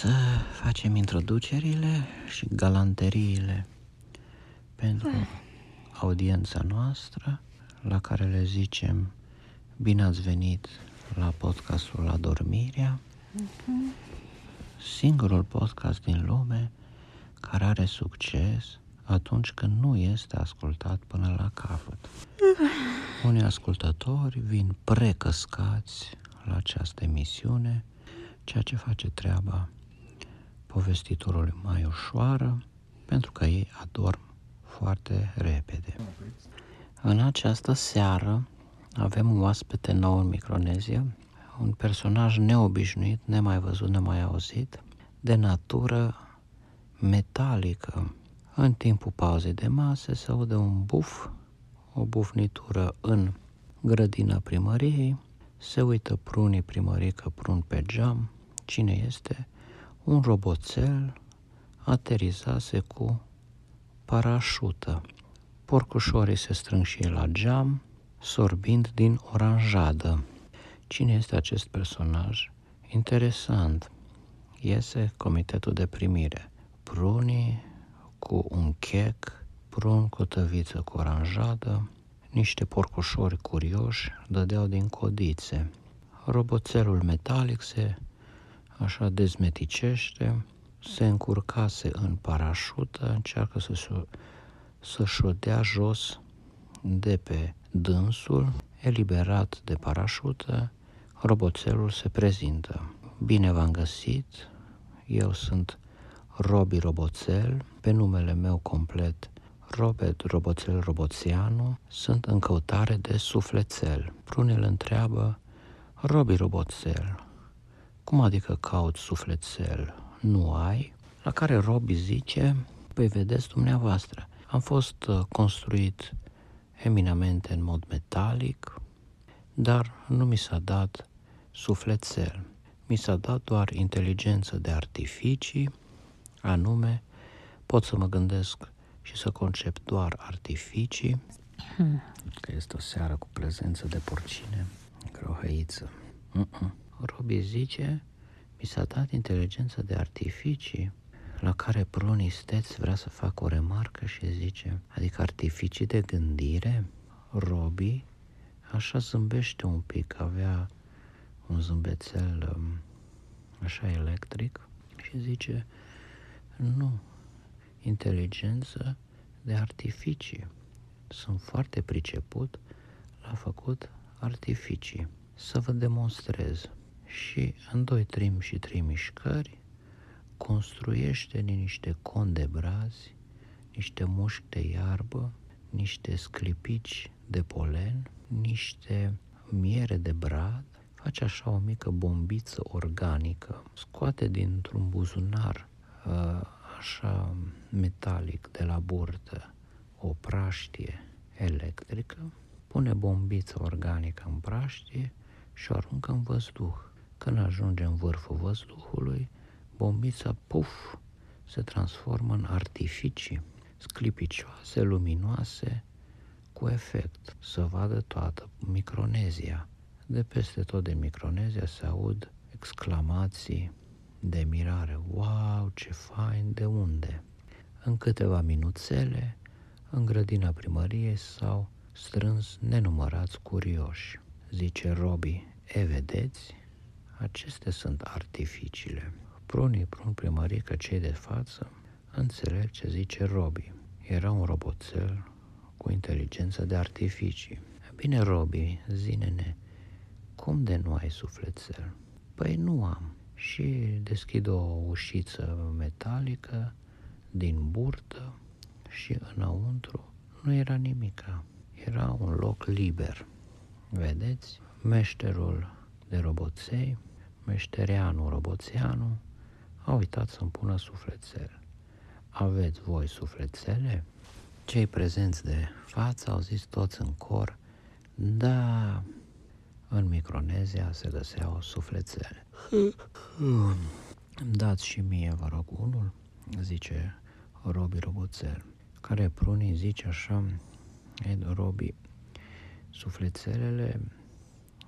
să facem introducerile și galanteriile pentru audiența noastră, la care le zicem bine ați venit la podcastul La Dormirea, singurul podcast din lume care are succes atunci când nu este ascultat până la capăt. Unii ascultători vin precăscați la această emisiune, ceea ce face treaba povestitorului mai ușoară, pentru că ei adorm foarte repede. În această seară avem un oaspete nou în Micronezia, un personaj neobișnuit, nemai văzut, nemai auzit, de natură metalică. În timpul pauzei de masă se aude un buf, o bufnitură în grădina primăriei, se uită prunii primării că prun pe geam, cine este? Un roboțel aterizase cu parașută. Porcușorii se strâng și ei la geam, sorbind din oranjadă. Cine este acest personaj? Interesant. Iese comitetul de primire. Prunii cu un chec, prun cu tăviță cu oranjadă, niște porcușori curioși dădeau din codițe. Roboțelul metalic se așa dezmeticește, se încurcase în parașută, încearcă să se, să-și o dea jos de pe dânsul, eliberat de parașută, roboțelul se prezintă. Bine v-am găsit, eu sunt Robi Roboțel, pe numele meu complet Robert Roboțel Roboțianu, sunt în căutare de sufletel. Prunel întreabă, Robi Roboțel, cum adică caut sufletel? Nu ai? La care Robi zice, păi vedeți dumneavoastră, am fost uh, construit eminamente în mod metalic, dar nu mi s-a dat sufletel. Mi s-a dat doar inteligență de artificii, anume pot să mă gândesc și să concep doar artificii, hmm. că este o seară cu prezență de porcine, crohăiță. Uh-uh. Robi zice, mi s-a dat inteligență de artificii, la care Pronisteț vrea să facă o remarcă și zice, adică artificii de gândire? Robi așa zâmbește un pic, avea un zâmbețel um, așa electric și zice, nu, inteligență de artificii. Sunt foarte priceput la făcut artificii. Să vă demonstrez. Și în doi trim și trei mișcări construiește niște con de brazi, niște mușchi de iarbă, niște sclipici de polen, niște miere de brad, face așa o mică bombiță organică, scoate dintr-un buzunar uh, așa metalic de la burtă o praștie electrică, pune bombița organică în praștie și o aruncă în văzduh. Când ajunge în vârful văzduhului, bombița, puf, se transformă în artificii sclipicioase, luminoase, cu efect, să vadă toată Micronezia. De peste tot de Micronezia se aud exclamații de mirare. Wow, ce fain, de unde? În câteva minuțele, în grădina primăriei s-au strâns nenumărați curioși. Zice Robi, e vedeți? Acestea sunt artificiile. Prunii prun primărie că cei de față înțeleg ce zice Robi. Era un roboțel cu inteligență de artificii. Bine, Robi, zine-ne, cum de nu ai sufletel? Păi nu am. Și deschid o ușiță metalică din burtă și înăuntru nu era nimica. Era un loc liber. Vedeți? Meșterul de roboței, meștereanul roboțianu, a uitat să-mi pună sufletel. Aveți voi sufletele? Cei prezenți de față au zis toți în cor, da, în Micronezia se găseau sufletele. Dați și mie, vă rog, unul, zice Robi Roboțel, care prunii zice așa, Ed Robi, sufletelele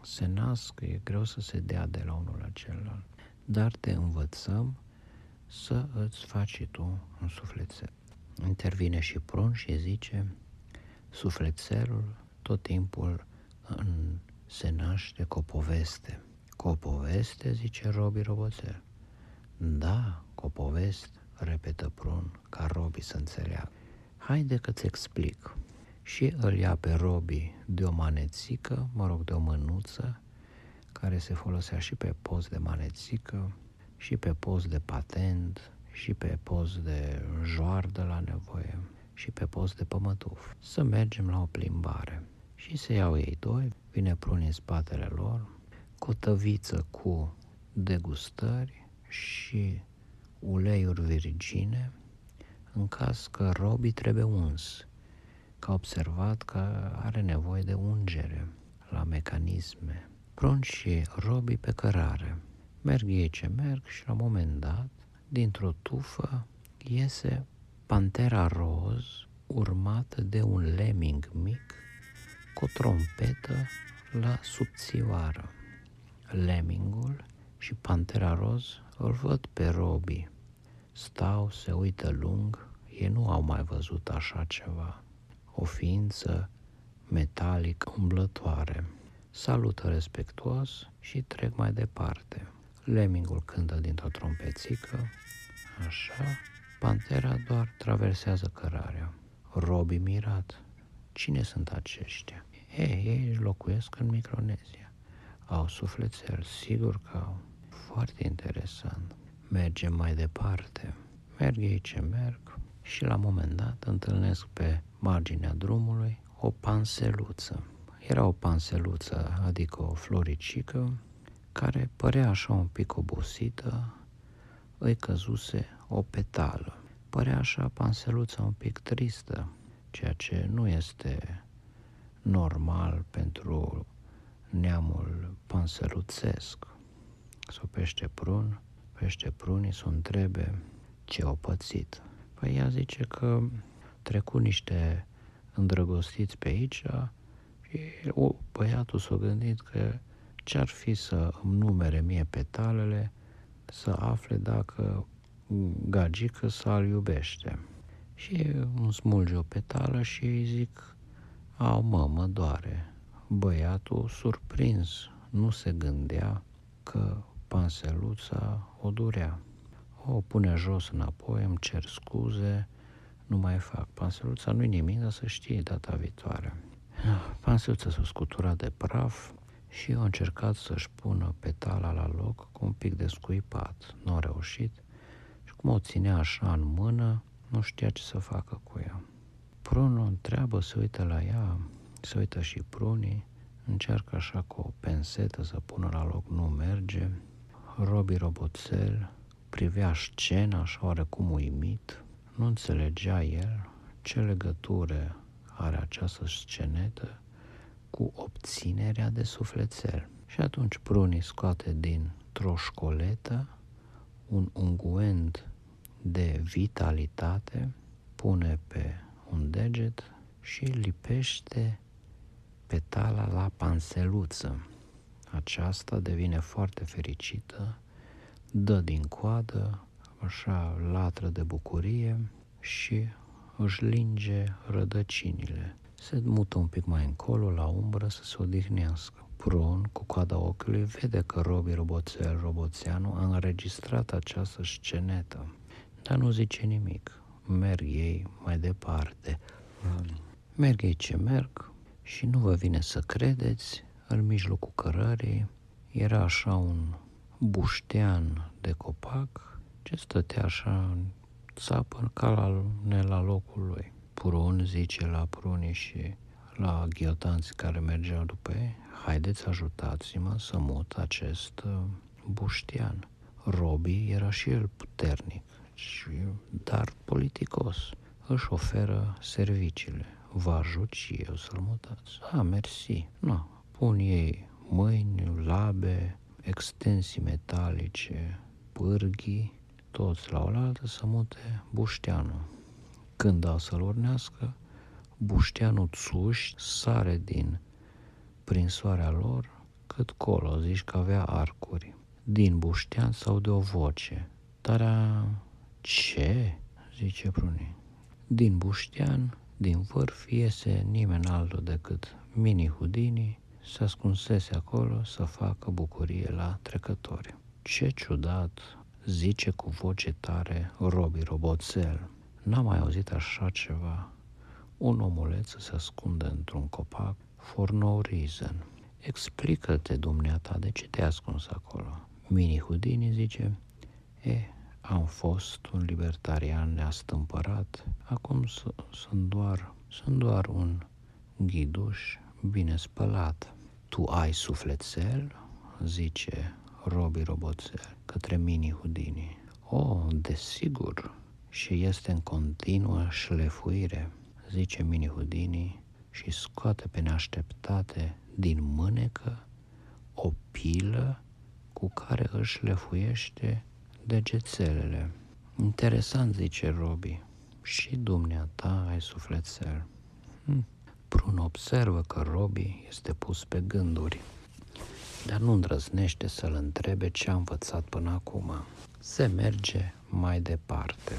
se nasc, e greu să se dea de la unul la celălalt, dar te învățăm să îți faci și tu un sufletel. Intervine și prun și zice, sufletelul tot timpul în, se naște cu o poveste. Cu o poveste, zice Robi Roboțel. Da, cu o poveste, repetă prun, ca Robi să înțeleagă. Haide că-ți explic. Și îl ia pe Robi de o manețică, mă rog, de o mânuță, care se folosea și pe post de manețică, și pe post de patent, și pe post de joardă la nevoie, și pe post de pămătuf. Să mergem la o plimbare. Și se iau ei doi, vine prunii în spatele lor, cu o tăviță cu degustări și uleiuri virgine, în caz că Robi trebuie uns, că a observat că are nevoie de ungere la mecanisme. Prun și Robi pe cărare. Merg ei ce merg și la un moment dat, dintr-o tufă, iese pantera roz urmată de un lemming mic cu o trompetă la subțioară. Lemmingul și pantera roz îl văd pe Robi. Stau, se uită lung, ei nu au mai văzut așa ceva. O ființă metalic umblătoare. Salută respectuos și trec mai departe. Lemingul cântă dintr-o trompețică, așa, pantera doar traversează cărarea. Robi mirat. Cine sunt aceștia? Ei, ei locuiesc în Micronezia. Au sufletel, sigur că au. Foarte interesant. Mergem mai departe. Merg ei ce merg și la un moment dat întâlnesc pe marginea drumului o panseluță. Era o panseluță, adică o floricică, care părea așa un pic obosită, îi căzuse o petală. Părea așa panseluța un pic tristă, ceea ce nu este normal pentru neamul panseluțesc. Sau pește prun, pește prunii să întrebe ce au pățit. Păi ea zice că trecu niște îndrăgostiți pe aici și o, băiatul s-a gândit că ce-ar fi să îmi numere mie petalele, să afle dacă gagică să-l iubește. Și îmi smulge o petală și îi zic, au mă, mă doare. Băiatul, surprins, nu se gândea că panseluța o durea. O pune jos înapoi, îmi cer scuze, nu mai fac. Panseluța nu-i nimic, dar să știe data viitoare. Panseluța s-a scuturat de praf, și a încercat să-și pună petala la loc cu un pic de scuipat. Nu a reușit și cum o ținea așa în mână, nu știa ce să facă cu ea. Prunul întreabă, se uită la ea, se uită și prunii, încearcă așa cu o pensetă să pună la loc, nu merge. Robi Roboțel privea scena așa oarecum uimit, nu înțelegea el ce legătură are această scenetă cu obținerea de sufletel. Și atunci prunii scoate din troșcoletă un unguent de vitalitate, pune pe un deget și lipește petala la panseluță. Aceasta devine foarte fericită, dă din coadă, așa latră de bucurie și își linge rădăcinile se mută un pic mai încolo, la umbră, să se odihnească. Prun, cu coada ochiului, vede că Robi Roboțel Roboțeanu a înregistrat această scenetă, dar nu zice nimic. Merg ei mai departe. Merg ei ce merg și nu vă vine să credeți, în mijlocul cărării era așa un buștean de copac ce stătea așa în țapă ca la, la locul lui prun, zice la prunii și la ghiotanți care mergeau după ei, haideți ajutați-mă să mut acest uh, buștian. Robi era și el puternic, și, dar politicos. Își oferă serviciile. Vă ajut și eu să-l mutați. Ah, mersi. Nu, pun ei mâini, labe, extensii metalice, pârghii, toți la oaltă să mute bușteanul. Când da să-l urnească, bușteanul țuși sare din prinsoarea lor, cât colo, zici că avea arcuri. Din buștean sau de o voce. Dar ce? zice Pruni. Din Buștean, din vârf, iese nimeni altul decât Mini Houdini, se ascunsese acolo să facă bucurie la trecători. Ce ciudat, zice cu voce tare Robi Roboțel. N-am mai auzit așa ceva. Un omuleț se ascunde într-un copac for no reason. Explică-te, dumneata, de ce te-ai ascuns acolo? Mini Houdini zice, e, am fost un libertarian neastâmpărat, acum sunt doar, sunt doar un ghiduș bine spălat. Tu ai sufletel? zice Robi Roboțel către Mini Houdini. O, oh, desigur, și este în continuă șlefuire, zice Mini Houdini și scoate pe neașteptate din mânecă o pilă cu care își șlefuiește degețelele. Interesant, zice Robi, și dumneata ai sufletel. Hm. Prun observă că Robi este pus pe gânduri, dar nu îndrăznește să-l întrebe ce a învățat până acum. Se merge mai departe.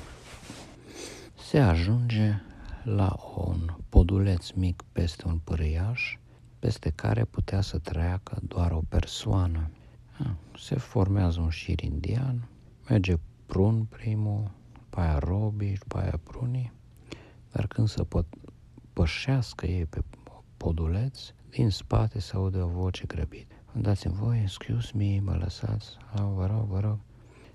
Se ajunge la un poduleț mic peste un pârâiaș, peste care putea să treacă doar o persoană. Se formează un șir indian, merge prun primul, după aia robii, după aia prunii, dar când se pot pășească ei pe poduleț, din spate se aude o voce grăbită. Dați-mi voi, excuse me, mă lăsați, ah, vă rog, vă rog.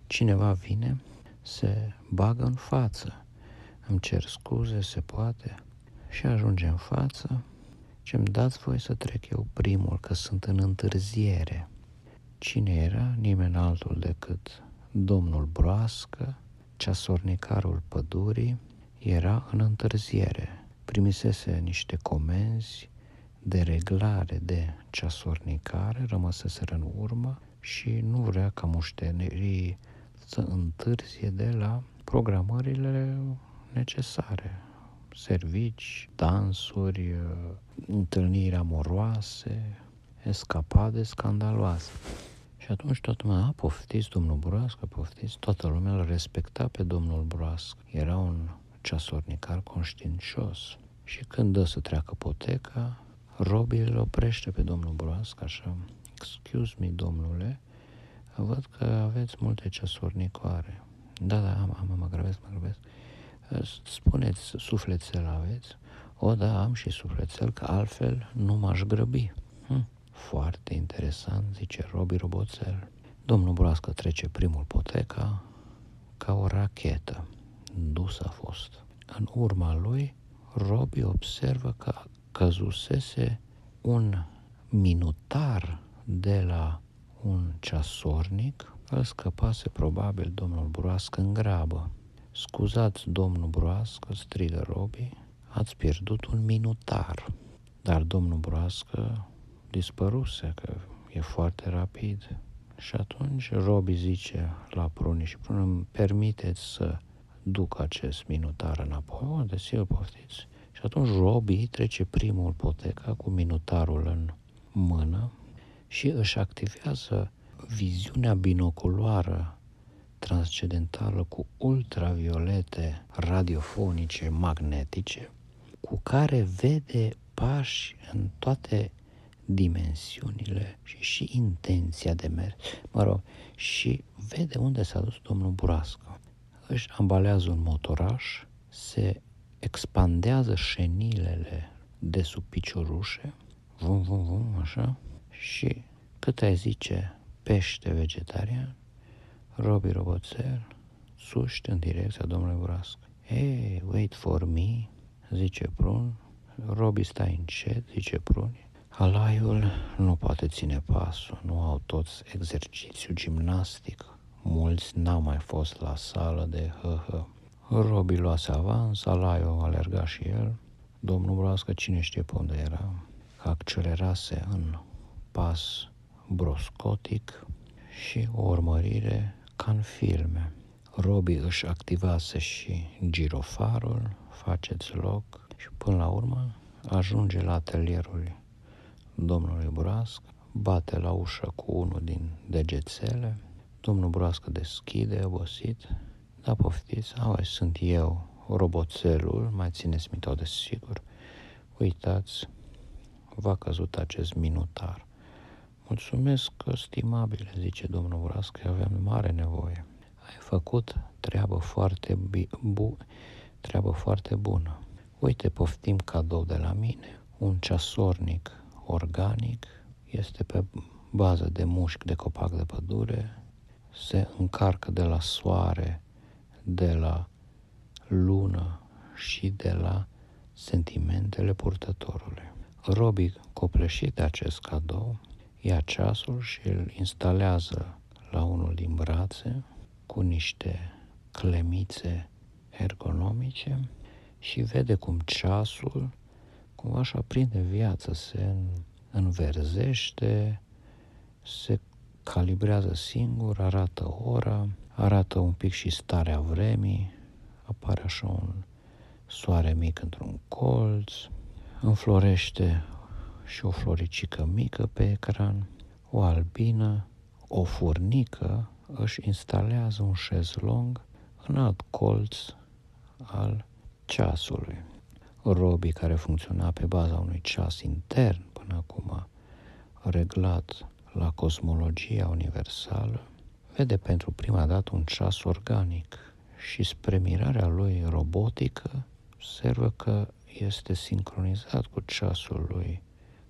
Cineva vine, se bagă în față. Îmi cer scuze, se poate. Și ajunge în față, ce-mi dați voi să trec eu primul, că sunt în întârziere. Cine era? Nimeni altul decât domnul Broască, ceasornicarul pădurii, era în întârziere. Primisese niște comenzi de reglare de ceasornicare, rămăseseră în urmă și nu vrea ca mușterii să întârzie de la programările necesare. Servici, dansuri, întâlniri amoroase, escapade scandaloase. Și atunci toată lumea, a, poftiți domnul Broască, poftiți, toată lumea îl respecta pe domnul Broască. Era un ceasornicar conștiincios. Și când dă să treacă poteca, Robi îl oprește pe domnul Broască, așa, excuse me, domnule, văd că aveți multe ceasornicoare. Da, da, am, am, mă grăbesc, mă grăbesc. Spuneți, sufletel aveți? O, da, am și sufletel, că altfel nu m-aș grăbi. Hm, foarte interesant, zice Robi Roboțel. Domnul Broască trece primul poteca ca o rachetă. Dus a fost. În urma lui, Robi observă că căzusese un minutar de la un ceasornic, îl scăpase probabil domnul Broască în grabă. Scuzați, domnul Broască, strigă Robi, ați pierdut un minutar. Dar domnul Broască dispăruse, că e foarte rapid. Și atunci Robi zice la Pruni și Pruni, îmi permiteți să duc acest minutar înapoi? O, desigur, poftiți. Și atunci Robi trece primul poteca cu minutarul în mână și își activează viziunea binoculară transcendentală cu ultraviolete radiofonice magnetice cu care vede pași în toate dimensiunile și și intenția de mers. Mă rog, și vede unde s-a dus domnul Burască. Își ambalează un motoraș, se expandează șenilele de sub piciorușe, vum, vum, vum, așa, și cât ai zice pește vegetarian, Robi Roboțel, suști în direcția domnului Burască. Hey, wait for me, zice Prun. Robi stai încet, zice Prun. Alaiul nu poate ține pasul, nu au toți exercițiu gimnastic. Mulți n-au mai fost la sală de hă-hă. Robi luase avans, Alaiul alerga și el. Domnul Broască, cine știe pe unde era, accelerase în pas broscotic și o urmărire ca în filme. Robi își activase și girofarul, faceți loc și până la urmă ajunge la atelierul domnului Burasc, bate la ușă cu unul din degețele, Domnul Broască deschide, obosit. Da, poftiți, Ai, sunt eu, roboțelul, mai țineți minte de sigur. Uitați, v-a căzut acest minutar. Mulțumesc, stimabile, zice domnul Broască, aveam mare nevoie. Ai făcut treabă foarte, bu- treabă foarte bună. Uite, poftim cadou de la mine, un ceasornic organic, este pe bază de mușchi de copac de pădure, se încarcă de la soare, de la lună și de la sentimentele purtătorului. Robi, copleșit de acest cadou, ia ceasul și îl instalează la unul din brațe cu niște clemițe ergonomice și vede cum ceasul cumva așa prinde viață, se înverzește, se calibrează singur, arată ora, arată un pic și starea vremii, apare așa un soare mic într-un colț, înflorește și o floricică mică pe ecran, o albină, o furnică își instalează un șezlong în alt colț al ceasului. Robii care funcționa pe baza unui ceas intern până acum reglat la cosmologia universală, vede pentru prima dată un ceas organic și spre mirarea lui robotică observă că este sincronizat cu ceasul lui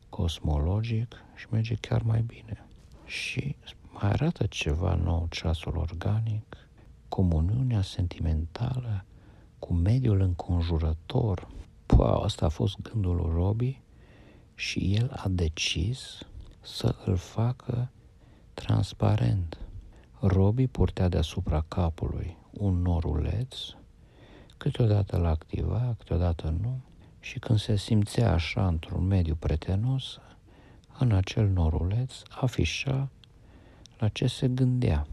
cosmologic și merge chiar mai bine. Și mai arată ceva nou ceasul organic, comuniunea sentimentală cu mediul înconjurător. Păi, asta a fost gândul lui Robbie și el a decis să îl facă transparent. Robi purtea deasupra capului un noruleț, câteodată l activa, câteodată nu, și când se simțea așa într-un mediu pretenos, în acel noruleț afișa la ce se gândea.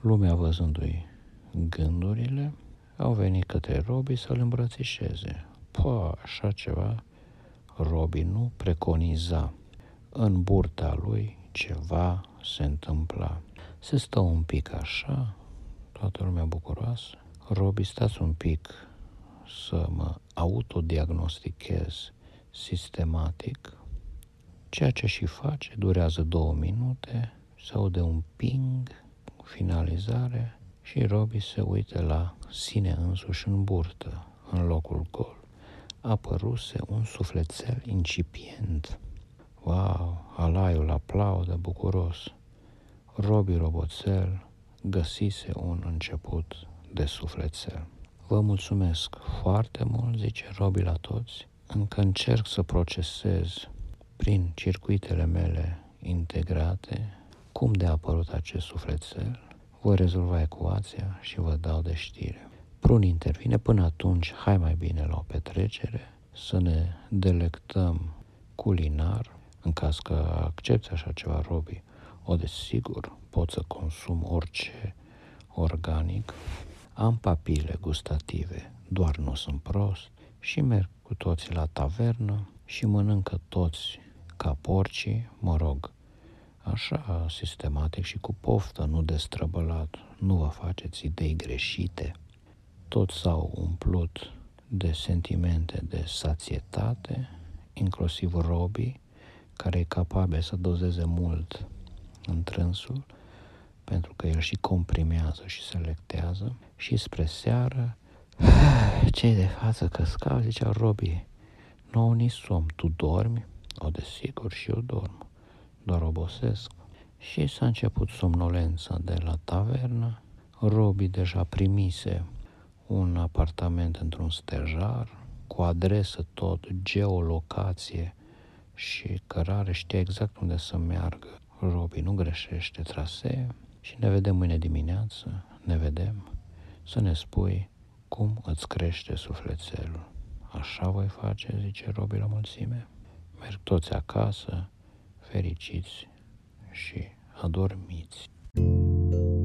Lumea văzându-i gândurile, au venit către Robi să-l îmbrățișeze. Pă, așa ceva Robi nu preconiza. În burta lui ceva se întâmpla. Se stă un pic așa, toată lumea bucuroasă. Robi, stați un pic să mă autodiagnostichez sistematic. Ceea ce și face durează două minute, se aude un ping, finalizare și Robi se uită la sine însuși în burtă, în locul gol. Apăruse un sufletel incipient. Wow, alaiul aplaudă bucuros. Robi Roboțel găsise un început de sufletel. Vă mulțumesc foarte mult, zice Robi la toți. Încă încerc să procesez prin circuitele mele integrate cum de a apărut acest sufletel. Voi rezolva ecuația și vă dau de știre. Prun intervine până atunci, hai mai bine la o petrecere, să ne delectăm culinar, în caz că accepti așa ceva, Robi, o desigur pot să consum orice organic, am papile gustative, doar nu sunt prost și merg cu toții la tavernă și mănâncă toți ca porcii, mă rog, așa sistematic și cu poftă, nu destrăbălat, nu vă faceți idei greșite. Toți s-au umplut de sentimente de sațietate, inclusiv Robi, care e capabil să dozeze mult întrânsul, pentru că el și comprimează și selectează și spre seară cei de față căscau, zicea Robi, nouă ni somn, tu dormi? O, desigur, și eu dorm, doar obosesc. Și s-a început somnolența de la tavernă. Robi deja primise un apartament într-un stejar, cu adresă tot, geolocație și cărare, știa exact unde să meargă. Robi nu greșește trasee și ne vedem mâine dimineață, ne vedem, să ne spui cum îți crește sufletelul. Așa voi face, zice Robi la mulțime. Merg toți acasă, fericiți și adormiți. thank you